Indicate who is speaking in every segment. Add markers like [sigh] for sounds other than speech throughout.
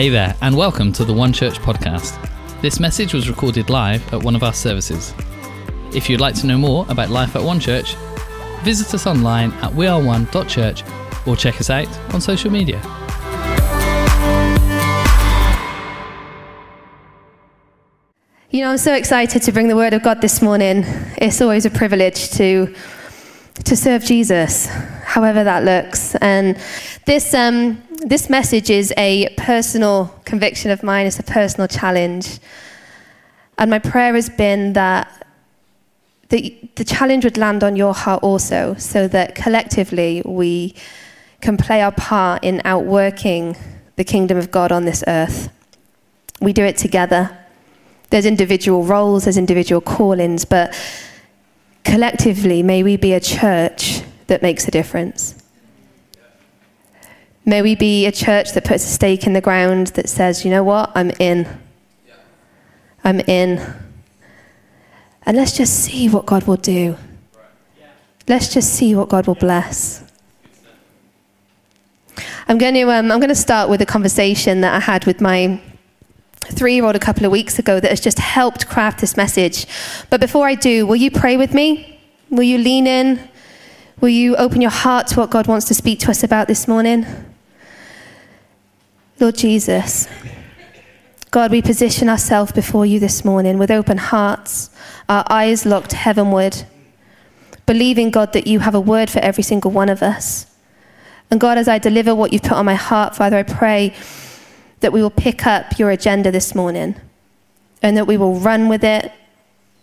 Speaker 1: Hey there, and welcome to the One Church podcast. This message was recorded live at one of our services. If you'd like to know more about life at One Church, visit us online at weareone.church or check us out on social media.
Speaker 2: You know, I'm so excited to bring the word of God this morning. It's always a privilege to to serve Jesus, however that looks. And this um, this message is a personal conviction of mine. It's a personal challenge, and my prayer has been that the the challenge would land on your heart also, so that collectively we can play our part in outworking the kingdom of God on this earth. We do it together. There's individual roles, there's individual callings, but collectively, may we be a church that makes a difference. May we be a church that puts a stake in the ground that says, you know what, I'm in. I'm in. And let's just see what God will do. Let's just see what God will bless. I'm going to, um, I'm going to start with a conversation that I had with my three year old a couple of weeks ago that has just helped craft this message. But before I do, will you pray with me? Will you lean in? Will you open your heart to what God wants to speak to us about this morning? Lord Jesus, God, we position ourselves before you this morning with open hearts, our eyes locked heavenward, believing, God, that you have a word for every single one of us. And God, as I deliver what you've put on my heart, Father, I pray that we will pick up your agenda this morning and that we will run with it.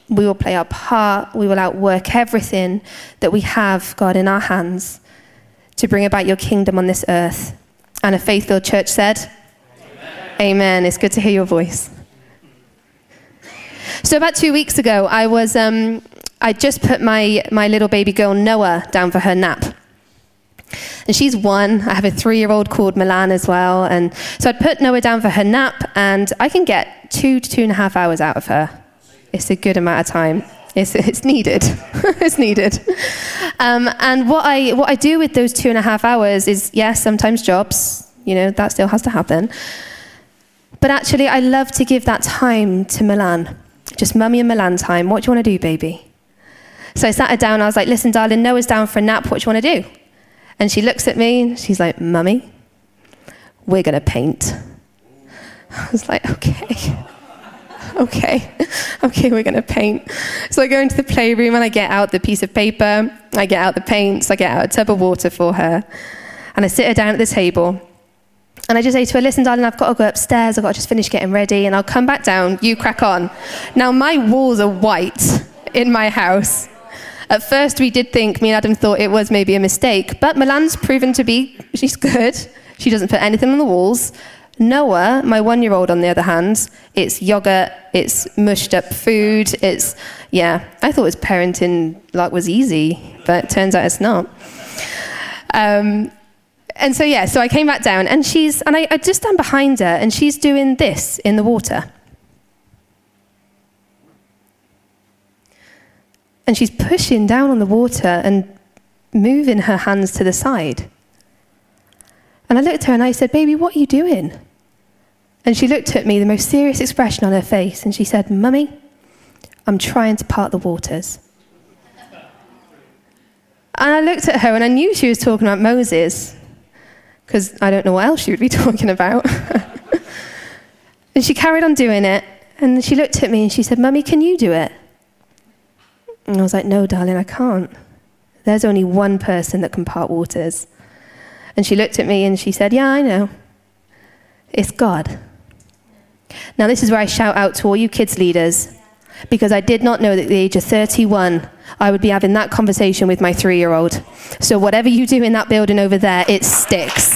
Speaker 2: We will play our part. We will outwork everything that we have, God, in our hands to bring about your kingdom on this earth. And a faith filled church said, Amen. Amen. It's good to hear your voice. So, about two weeks ago, I was. Um, I just put my, my little baby girl Noah down for her nap. And she's one. I have a three year old called Milan as well. And so I'd put Noah down for her nap, and I can get two to two and a half hours out of her. It's a good amount of time. It's, it's needed. [laughs] it's needed. Um, and what I, what I do with those two and a half hours is, yes, sometimes jobs, you know, that still has to happen. But actually, I love to give that time to Milan. Just mummy and Milan time. What do you want to do, baby? So I sat her down. I was like, listen, darling, Noah's down for a nap. What do you want to do? And she looks at me and she's like, Mummy, we're going to paint. [laughs] I was like, okay. [laughs] okay, [laughs] okay, we're going to paint. So I go into the playroom and I get out the piece of paper, I get out the paints, I get out a tub of water for her, and I sit her down at the table. And I just say to her, listen, darling, I've got to go upstairs, I've got to just finish getting ready, and I'll come back down, you crack on. Now, my walls are white in my house. At first, we did think, me and Adam thought it was maybe a mistake, but Milan's proven to be, she's good. She doesn't put anything on the walls. Noah, my one year old, on the other hand, it's yogurt, it's mushed up food, it's, yeah, I thought his parenting like was easy, but turns out it's not. Um, and so, yeah, so I came back down, and she's, and I, I just stand behind her, and she's doing this in the water. And she's pushing down on the water and moving her hands to the side. And I looked at her and I said, Baby, what are you doing? And she looked at me, the most serious expression on her face, and she said, Mummy, I'm trying to part the waters. And I looked at her and I knew she was talking about Moses, because I don't know what else she would be [laughs] talking about. [laughs] and she carried on doing it, and she looked at me and she said, Mummy, can you do it? And I was like, no, darling, I can't. There's only one person that can part waters. And she looked at me and she said, yeah, I know. It's God. Now, this is where I shout out to all you kids leaders, because I did not know that at the age of 31, I would be having that conversation with my three year old. So, whatever you do in that building over there, it sticks.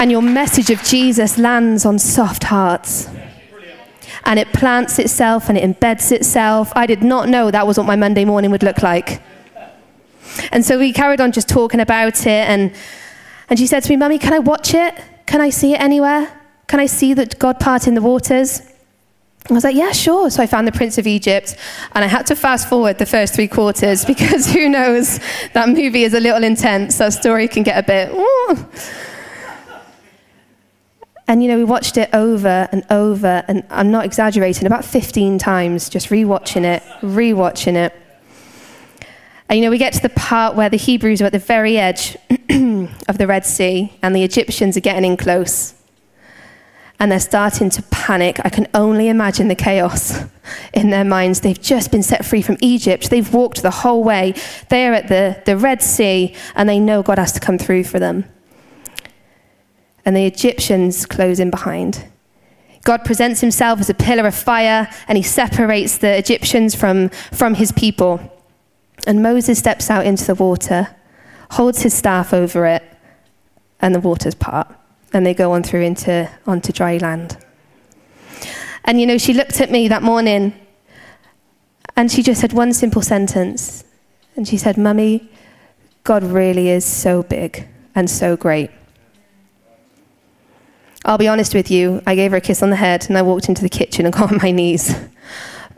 Speaker 2: And your message of Jesus lands on soft hearts and it plants itself and it embeds itself. I did not know that was what my Monday morning would look like. And so we carried on just talking about it, and, and she said to me, Mummy, can I watch it? Can I see it anywhere? Can I see that God part in the waters? I was like, yeah, sure. So I found the Prince of Egypt, and I had to fast forward the first three quarters [laughs] because who knows, that movie is a little intense. That story can get a bit. Ooh. And you know, we watched it over and over, and I'm not exaggerating, about 15 times, just rewatching it, rewatching it. And you know, we get to the part where the Hebrews are at the very edge [clears throat] of the Red Sea, and the Egyptians are getting in close and they're starting to panic. I can only imagine the chaos [laughs] in their minds. They've just been set free from Egypt. They've walked the whole way. They are at the, the Red Sea, and they know God has to come through for them. And the Egyptians close in behind. God presents himself as a pillar of fire, and he separates the Egyptians from, from his people. And Moses steps out into the water, holds his staff over it, and the waters part and they go on through into onto dry land. And you know, she looked at me that morning and she just said one simple sentence. And she said, Mummy, God really is so big and so great. I'll be honest with you, I gave her a kiss on the head and I walked into the kitchen and got on my knees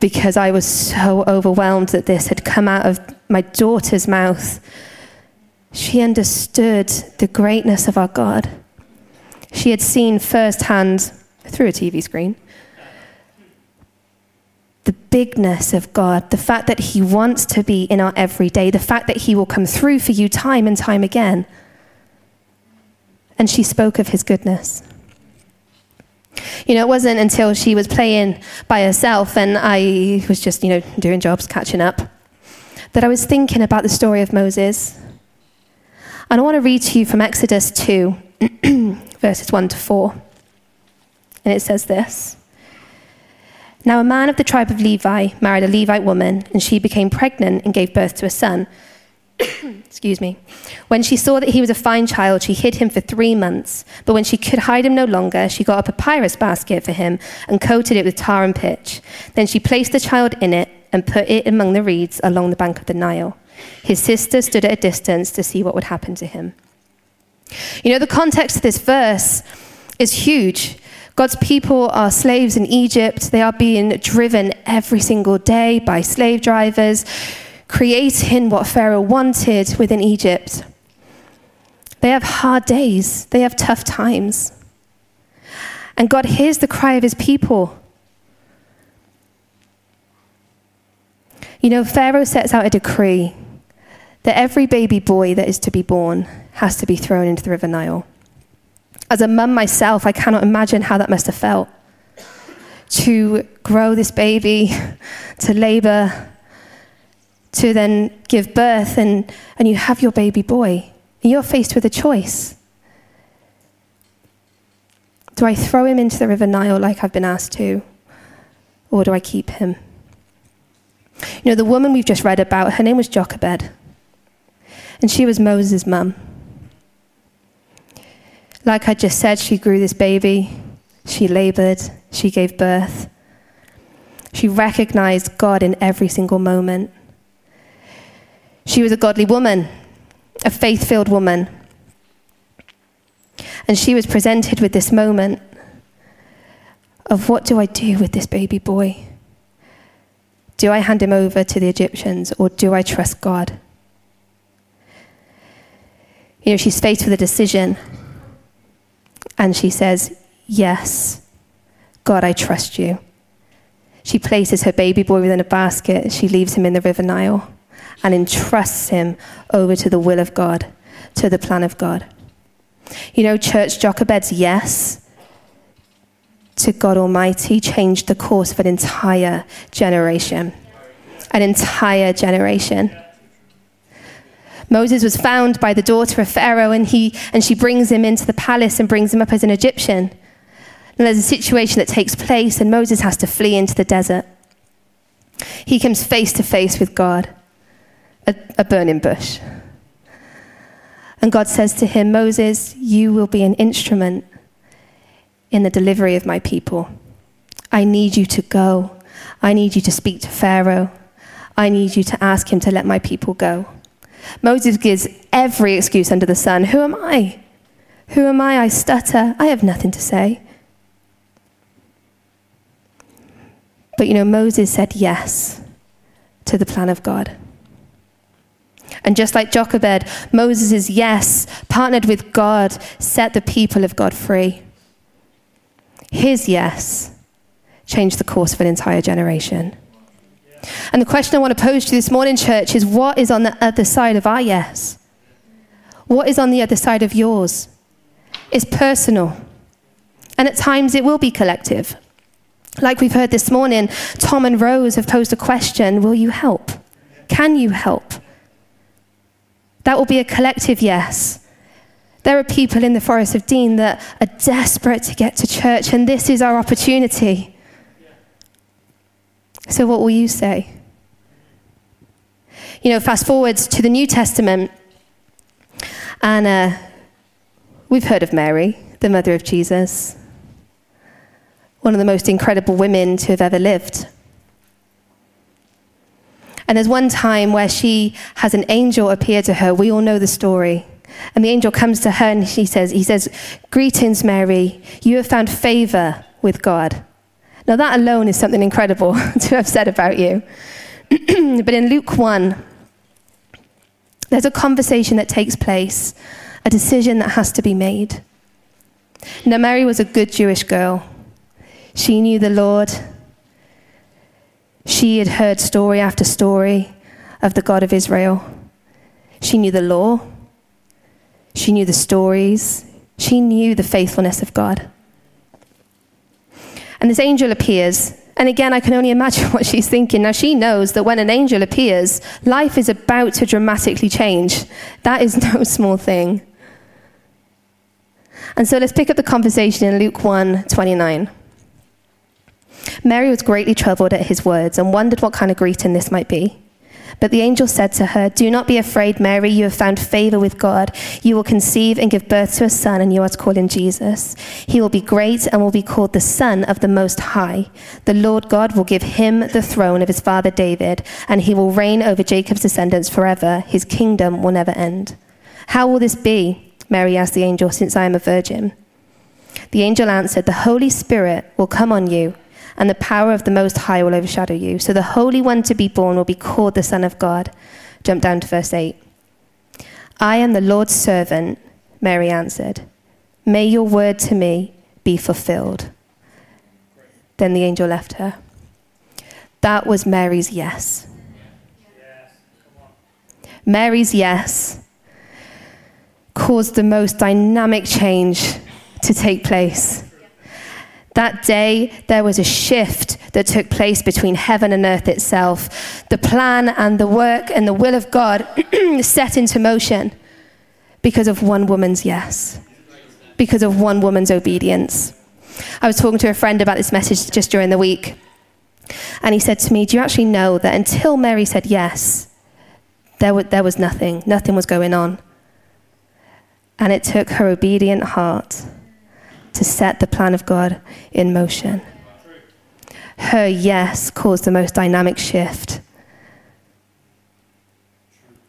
Speaker 2: because I was so overwhelmed that this had come out of my daughter's mouth. She understood the greatness of our God she had seen firsthand through a TV screen the bigness of God, the fact that He wants to be in our everyday, the fact that He will come through for you time and time again. And she spoke of His goodness. You know, it wasn't until she was playing by herself and I was just, you know, doing jobs, catching up, that I was thinking about the story of Moses. And I want to read to you from Exodus 2. [clears throat] verses 1 to 4. And it says this Now a man of the tribe of Levi married a Levite woman, and she became pregnant and gave birth to a son. [coughs] Excuse me. When she saw that he was a fine child, she hid him for three months. But when she could hide him no longer, she got a papyrus basket for him and coated it with tar and pitch. Then she placed the child in it and put it among the reeds along the bank of the Nile. His sister stood at a distance to see what would happen to him. You know, the context of this verse is huge. God's people are slaves in Egypt. They are being driven every single day by slave drivers, creating what Pharaoh wanted within Egypt. They have hard days, they have tough times. And God hears the cry of his people. You know, Pharaoh sets out a decree that every baby boy that is to be born has to be thrown into the River Nile. As a mum myself, I cannot imagine how that must have felt. To grow this baby, [laughs] to labor, to then give birth, and, and you have your baby boy. And you're faced with a choice. Do I throw him into the River Nile like I've been asked to? Or do I keep him? You know, the woman we've just read about, her name was Jochebed. And she was Moses' mum. Like I just said, she grew this baby, she labored, she gave birth. She recognized God in every single moment. She was a godly woman, a faith filled woman. And she was presented with this moment of what do I do with this baby boy? Do I hand him over to the Egyptians or do I trust God? You know, she's faced with a decision and she says, Yes, God, I trust you. She places her baby boy within a basket. She leaves him in the River Nile and entrusts him over to the will of God, to the plan of God. You know, Church Jochebed's yes to God Almighty changed the course of an entire generation. An entire generation. Moses was found by the daughter of Pharaoh, and, he, and she brings him into the palace and brings him up as an Egyptian. And there's a situation that takes place, and Moses has to flee into the desert. He comes face to face with God, a, a burning bush. And God says to him, Moses, you will be an instrument in the delivery of my people. I need you to go. I need you to speak to Pharaoh. I need you to ask him to let my people go. Moses gives every excuse under the sun. Who am I? Who am I? I stutter. I have nothing to say. But you know, Moses said yes to the plan of God. And just like Jochebed, Moses' yes, partnered with God, set the people of God free. His yes changed the course of an entire generation. And the question I want to pose to you this morning, church, is what is on the other side of our yes? What is on the other side of yours? It's personal. And at times it will be collective. Like we've heard this morning, Tom and Rose have posed a question Will you help? Can you help? That will be a collective yes. There are people in the Forest of Dean that are desperate to get to church, and this is our opportunity. So, what will you say? You know, fast forwards to the New Testament, and uh, we've heard of Mary, the mother of Jesus, one of the most incredible women to have ever lived. And there's one time where she has an angel appear to her. We all know the story. And the angel comes to her and she says, he says, Greetings, Mary. You have found favor with God. Now, that alone is something incredible [laughs] to have said about you. [clears throat] but in Luke 1, there's a conversation that takes place, a decision that has to be made. Now, Mary was a good Jewish girl. She knew the Lord. She had heard story after story of the God of Israel. She knew the law. She knew the stories. She knew the faithfulness of God. And this angel appears. And again, I can only imagine [laughs] what she's thinking. Now, she knows that when an angel appears, life is about to dramatically change. That is [laughs] no small thing. And so let's pick up the conversation in Luke 1 29. Mary was greatly troubled at his words and wondered what kind of greeting this might be. But the angel said to her, Do not be afraid, Mary. You have found favor with God. You will conceive and give birth to a son, and you are to call him Jesus. He will be great and will be called the Son of the Most High. The Lord God will give him the throne of his father David, and he will reign over Jacob's descendants forever. His kingdom will never end. How will this be? Mary asked the angel, since I am a virgin. The angel answered, The Holy Spirit will come on you and the power of the Most High will overshadow you. So the Holy One to be born will be called the Son of God. Jump down to verse 8. I am the Lord's servant, Mary answered. May your word to me be fulfilled. Then the angel left her. That was Mary's yes. Mary's yes caused the most dynamic change to take place. That day, there was a shift that took place between heaven and earth itself. The plan and the work and the will of God [clears throat] set into motion because of one woman's yes, because of one woman's obedience. I was talking to a friend about this message just during the week, and he said to me, Do you actually know that until Mary said yes, there, w- there was nothing, nothing was going on? And it took her obedient heart to set the plan of God in motion. Her yes caused the most dynamic shift.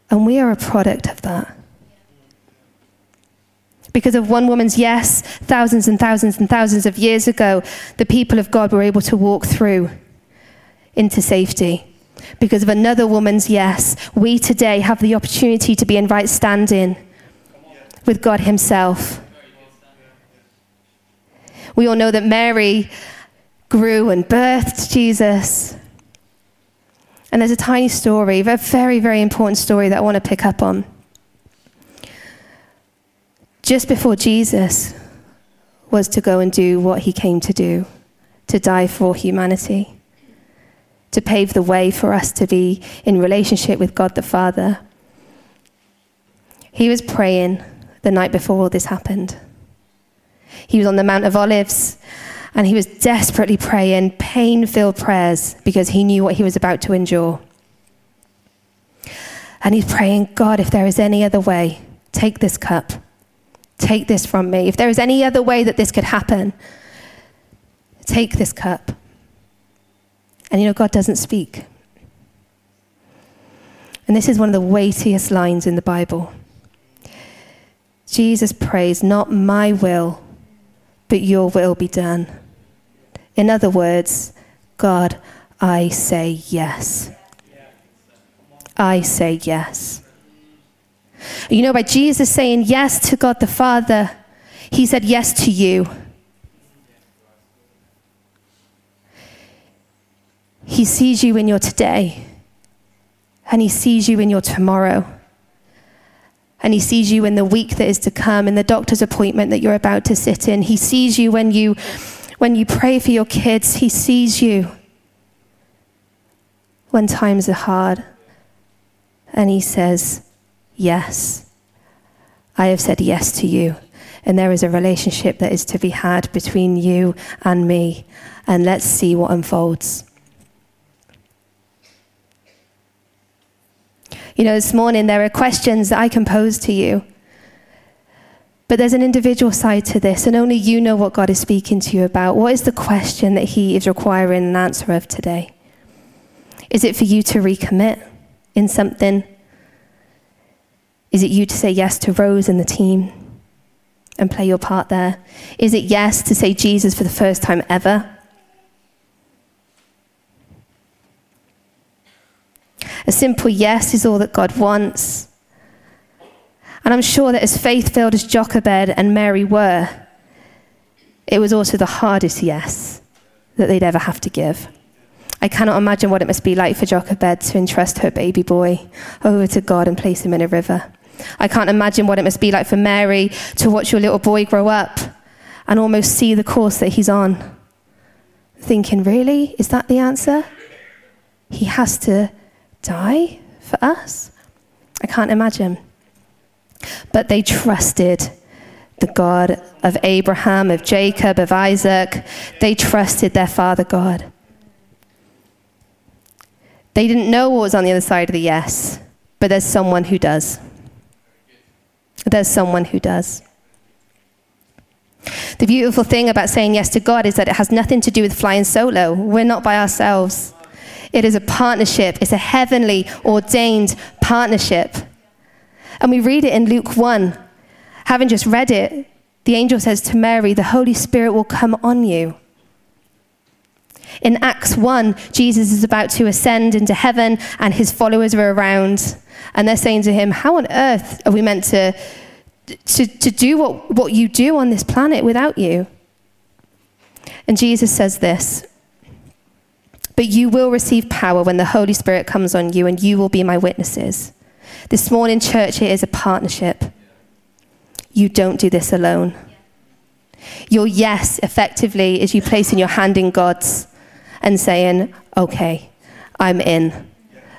Speaker 2: And we are a product of that. Because of one woman's yes, thousands and thousands and thousands of years ago, the people of God were able to walk through into safety. Because of another woman's yes, we today have the opportunity to be in right standing with God Himself. We all know that Mary grew and birthed Jesus. And there's a tiny story, a very, very important story that I want to pick up on. Just before Jesus was to go and do what he came to do, to die for humanity, to pave the way for us to be in relationship with God the Father, he was praying the night before all this happened. He was on the Mount of Olives and he was desperately praying pain filled prayers because he knew what he was about to endure. And he's praying, God, if there is any other way, take this cup. Take this from me. If there is any other way that this could happen, take this cup. And you know, God doesn't speak. And this is one of the weightiest lines in the Bible. Jesus prays, Not my will, but your will be done. In other words, God, I say yes. I say yes. You know, by Jesus saying yes to God the Father, he said yes to you. He sees you in your today, and he sees you in your tomorrow. And he sees you in the week that is to come, in the doctor's appointment that you're about to sit in. He sees you when you when you pray for your kids, he sees you when times are hard. And he says, Yes, I have said yes to you. And there is a relationship that is to be had between you and me. And let's see what unfolds. You know, this morning there are questions that I can pose to you. But there's an individual side to this, and only you know what God is speaking to you about. What is the question that He is requiring an answer of today? Is it for you to recommit in something? Is it you to say yes to Rose and the team and play your part there? Is it yes to say Jesus for the first time ever? A simple yes is all that God wants. And I'm sure that as faith filled as Jochebed and Mary were, it was also the hardest yes that they'd ever have to give. I cannot imagine what it must be like for Jochebed to entrust her baby boy over to God and place him in a river. I can't imagine what it must be like for Mary to watch your little boy grow up and almost see the course that he's on. Thinking, really? Is that the answer? He has to die for us? I can't imagine. But they trusted the God of Abraham, of Jacob, of Isaac. They trusted their father God. They didn't know what was on the other side of the yes, but there's someone who does. There's someone who does. The beautiful thing about saying yes to God is that it has nothing to do with flying solo. We're not by ourselves. It is a partnership, it's a heavenly ordained partnership. And we read it in Luke 1. Having just read it, the angel says to Mary, The Holy Spirit will come on you. In Acts 1, Jesus is about to ascend into heaven, and his followers are around. And they're saying to him, How on earth are we meant to, to, to do what, what you do on this planet without you? And Jesus says this but you will receive power when the Holy Spirit comes on you, and you will be my witnesses. This morning, church, it is a partnership. You don't do this alone. Your yes, effectively, is you placing your hand in God's and saying, okay, I'm in.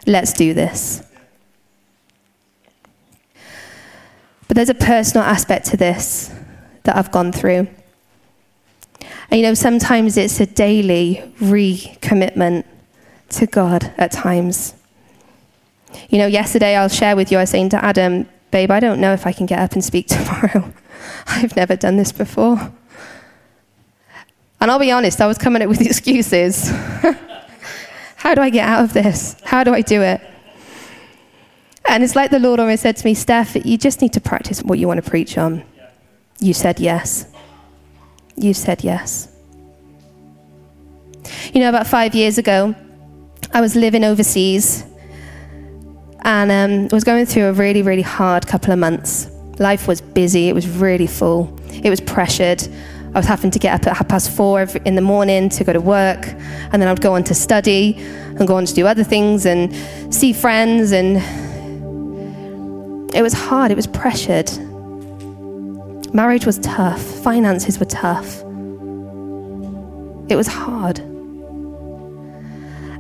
Speaker 2: Let's do this. But there's a personal aspect to this that I've gone through. And you know, sometimes it's a daily recommitment to God at times. You know, yesterday I'll share with you, I was saying to Adam, babe, I don't know if I can get up and speak [laughs] tomorrow. I've never done this before. And I'll be honest, I was coming up with [laughs] excuses. [laughs] How do I get out of this? How do I do it? And it's like the Lord always said to me, Steph, you just need to practice what you want to preach on. You said yes you said yes. You know, about five years ago, I was living overseas and um, was going through a really, really hard couple of months. Life was busy, it was really full, it was pressured. I was having to get up at half past four in the morning to go to work, and then I'd go on to study and go on to do other things and see friends, and it was hard, it was pressured. Marriage was tough, finances were tough. It was hard.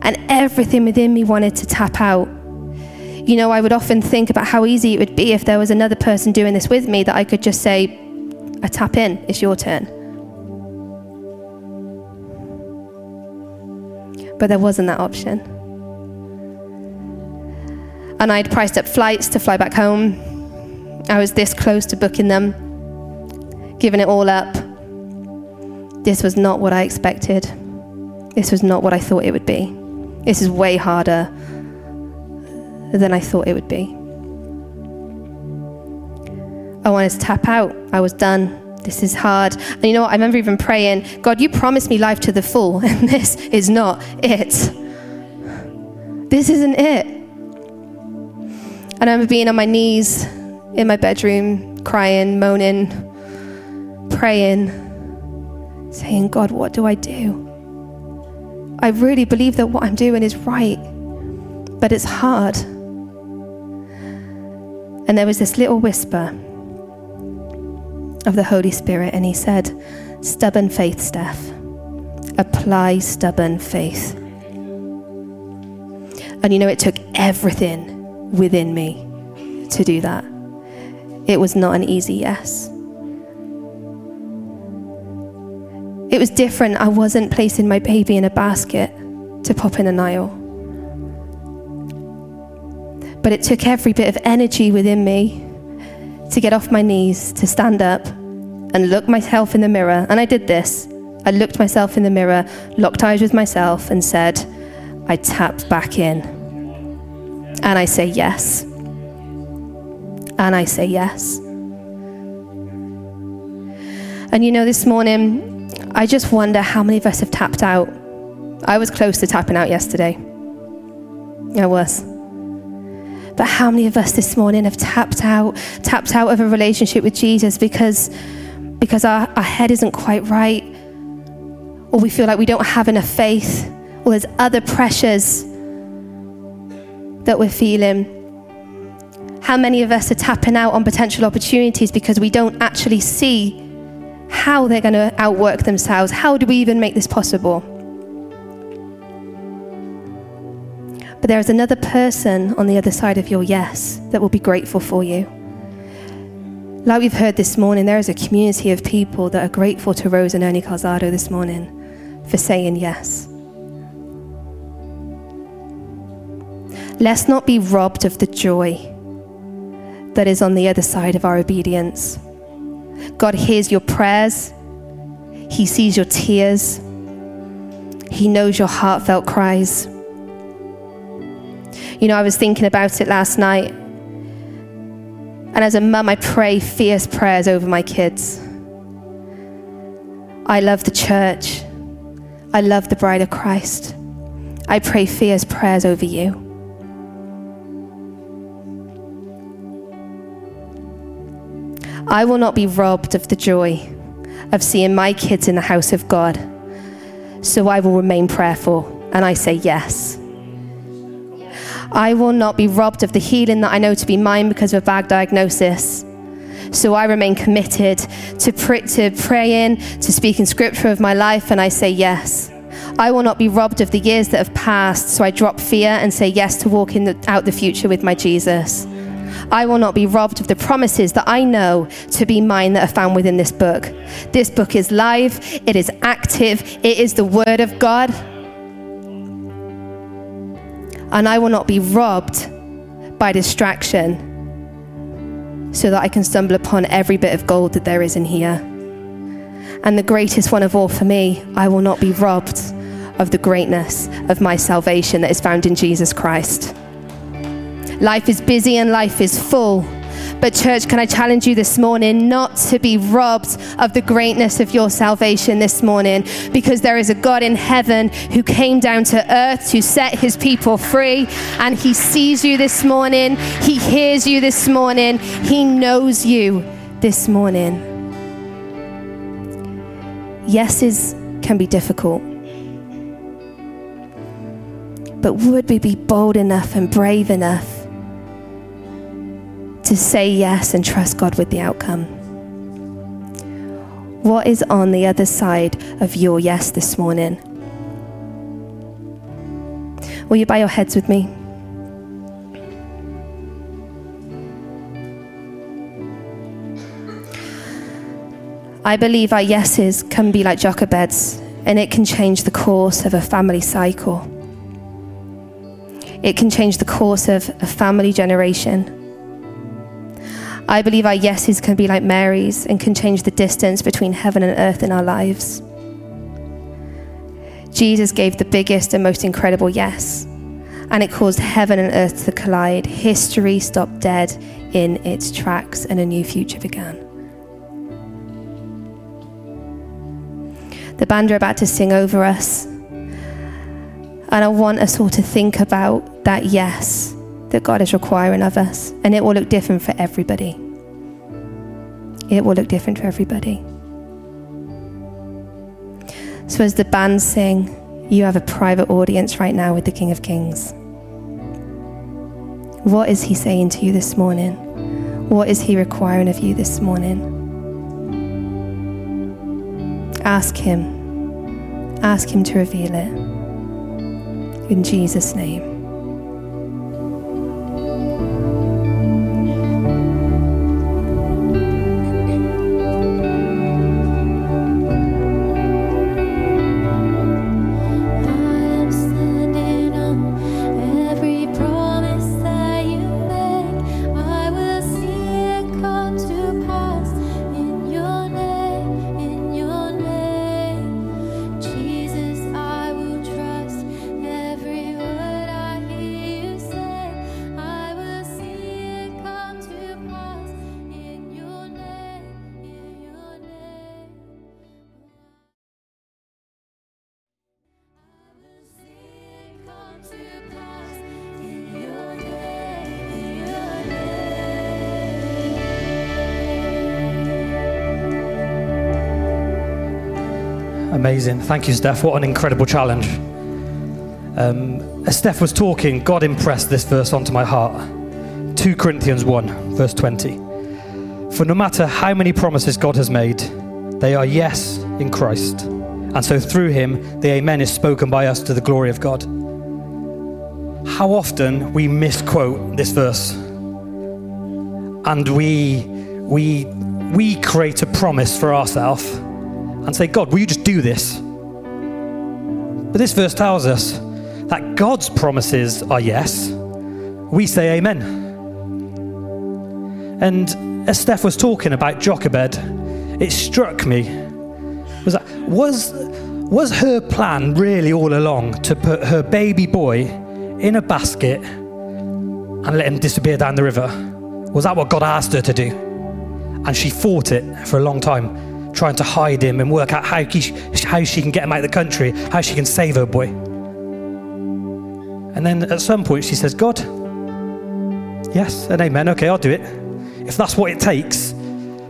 Speaker 2: And everything within me wanted to tap out. You know, I would often think about how easy it would be if there was another person doing this with me that I could just say, I tap in, it's your turn. But there wasn't that option. And I'd priced up flights to fly back home. I was this close to booking them given it all up. This was not what I expected. This was not what I thought it would be. This is way harder than I thought it would be. I wanted to tap out. I was done. This is hard. And you know what? I remember even praying, God, you promised me life to the full, [laughs] and this is not it. This isn't it. And I remember being on my knees in my bedroom, crying, moaning, praying, saying, God, what do I do? I really believe that what I'm doing is right, but it's hard. And there was this little whisper of the Holy Spirit, and he said, Stubborn faith, Steph. Apply stubborn faith. And you know, it took everything within me to do that. It was not an easy yes. It was different. I wasn't placing my baby in a basket to pop in a Nile. But it took every bit of energy within me to get off my knees, to stand up and look myself in the mirror. And I did this. I looked myself in the mirror, locked eyes with myself, and said, I tap back in. And I say yes. And I say yes. And you know, this morning, I just wonder how many of us have tapped out. I was close to tapping out yesterday. I was. But how many of us this morning have tapped out, tapped out of a relationship with Jesus because, because our, our head isn't quite right, or we feel like we don't have enough faith, or there's other pressures that we're feeling? How many of us are tapping out on potential opportunities because we don't actually see how they're going to outwork themselves. How do we even make this possible? But there is another person on the other side of your yes that will be grateful for you. Like we've heard this morning, there is a community of people that are grateful to Rose and Ernie Calzado this morning for saying yes. Let's not be robbed of the joy that is on the other side of our obedience. God hears your prayers, He sees your tears, He knows your heartfelt cries. You know, I was thinking about it last night. And as a mum, I pray fierce prayers over my kids. I love the church. I love the bride of Christ. I pray fierce prayers over you. I will not be robbed of the joy of seeing my kids in the house of God. So I will remain prayerful. And I say yes. I will not be robbed of the healing that I know to be mine because of a bad diagnosis. So I remain committed to, pray, to praying, to speaking scripture of my life, and I say yes. I will not be robbed of the years that have passed, so I drop fear and say yes to walking the, out the future with my Jesus. I will not be robbed of the promises that I know to be mine that are found within this book. This book is live, it is active, it is the Word of God. And I will not be robbed by distraction so that I can stumble upon every bit of gold that there is in here. And the greatest one of all for me, I will not be robbed of the greatness of my salvation that is found in Jesus Christ. Life is busy and life is full. But, church, can I challenge you this morning not to be robbed of the greatness of your salvation this morning? Because there is a God in heaven who came down to earth to set his people free, and he sees you this morning, he hears you this morning, he knows you this morning. Yeses can be difficult. But would we be bold enough and brave enough to say yes and trust God with the outcome. What is on the other side of your yes this morning? Will you bow your heads with me? I believe our yeses can be like Jochebed's and it can change the course of a family cycle. It can change the course of a family generation. I believe our yeses can be like Mary's and can change the distance between heaven and earth in our lives. Jesus gave the biggest and most incredible yes, and it caused heaven and earth to collide. History stopped dead in its tracks, and a new future began. The band are about to sing over us. And I want us all to think about that yes that God is requiring of us. And it will look different for everybody. It will look different for everybody. So, as the band sing, you have a private audience right now with the King of Kings. What is he saying to you this morning? What is he requiring of you this morning? Ask him. Ask him to reveal it. In Jesus' name.
Speaker 3: Amazing. Thank you, Steph. What an incredible challenge. Um, as Steph was talking, God impressed this verse onto my heart. 2 Corinthians 1, verse 20. For no matter how many promises God has made, they are yes in Christ. And so through him, the Amen is spoken by us to the glory of God. How often we misquote this verse and we, we, we create a promise for ourselves and say, God, will you just do this? But this verse tells us that God's promises are yes. We say amen. And as Steph was talking about Jochebed, it struck me was that was was her plan really all along to put her baby boy in a basket and let him disappear down the river? Was that what God asked her to do? And she fought it for a long time trying to hide him and work out how, he, how she can get him out of the country, how she can save her boy. And then at some point she says, God, yes and amen, okay, I'll do it. If that's what it takes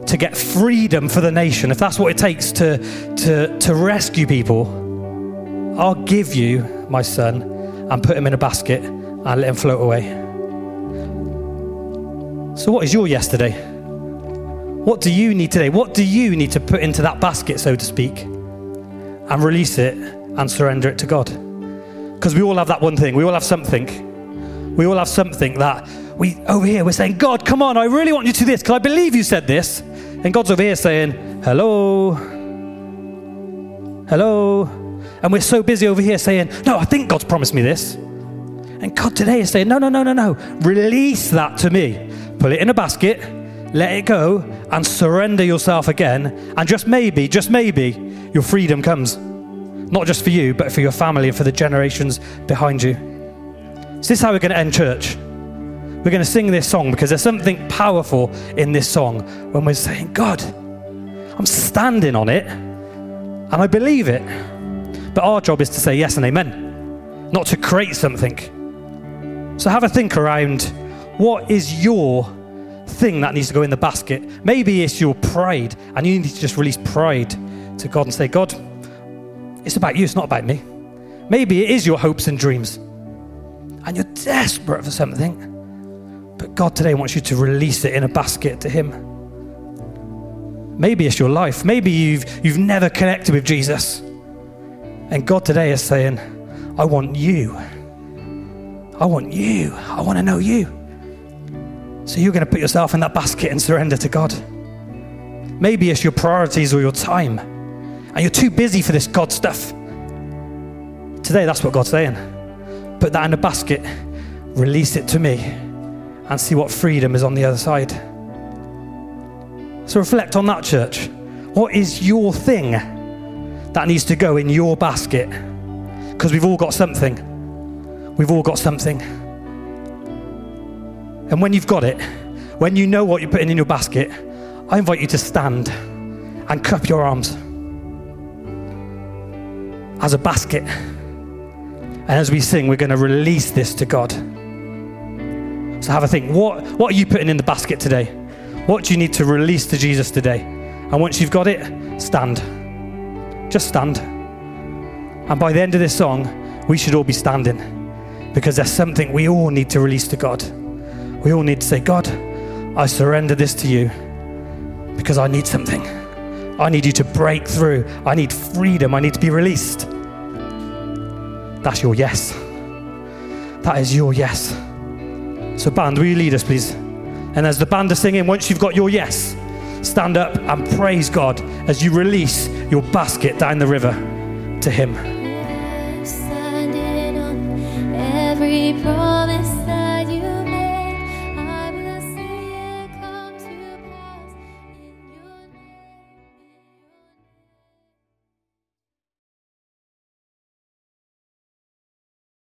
Speaker 3: to get freedom for the nation, if that's what it takes to, to, to rescue people, I'll give you my son and put him in a basket and let him float away. So, what is your yesterday? What do you need today? What do you need to put into that basket, so to speak, and release it and surrender it to God? Because we all have that one thing. We all have something. We all have something that we, over here, we're saying, God, come on, I really want you to do this because I believe you said this. And God's over here saying, hello, hello. And we're so busy over here saying, no, I think God's promised me this. And God today is saying, no, no, no, no, no. Release that to me. Put it in a basket let it go and surrender yourself again. And just maybe, just maybe, your freedom comes. Not just for you, but for your family and for the generations behind you. So, this is how we're going to end church. We're going to sing this song because there's something powerful in this song when we're saying, God, I'm standing on it and I believe it. But our job is to say yes and amen, not to create something. So, have a think around what is your thing that needs to go in the basket. Maybe it's your pride, and you need to just release pride to God and say, God, it's about you, it's not about me. Maybe it is your hopes and dreams, and you're desperate for something. But God today wants you to release it in a basket to Him. Maybe it's your life. Maybe you've, you've never connected with Jesus. And God today is saying, I want you. I want you. I want to know you. So you're going to put yourself in that basket and surrender to God. Maybe it's your priorities or your time, and you're too busy for this God stuff. Today, that's what God's saying. Put that in a basket, release it to me, and see what freedom is on the other side. So reflect on that, church. What is your thing that needs to go in your basket? Because we've all got something. We've all got something. And when you've got it, when you know what you're putting in your basket, I invite you to stand and cup your arms as a basket. And as we sing, we're going to release this to God. So have a think. What, what are you putting in the basket today? What do you need to release to Jesus today? And once you've got it, stand. Just stand. And by the end of this song, we should all be standing because there's something we all need to release to God. We all need to say, God, I surrender this to you because I need something. I need you to break through. I need freedom. I need to be released. That's your yes. That is your yes. So, band, will you lead us, please? And as the band are singing, once you've got your yes, stand up and praise God as you release your basket down the river to Him.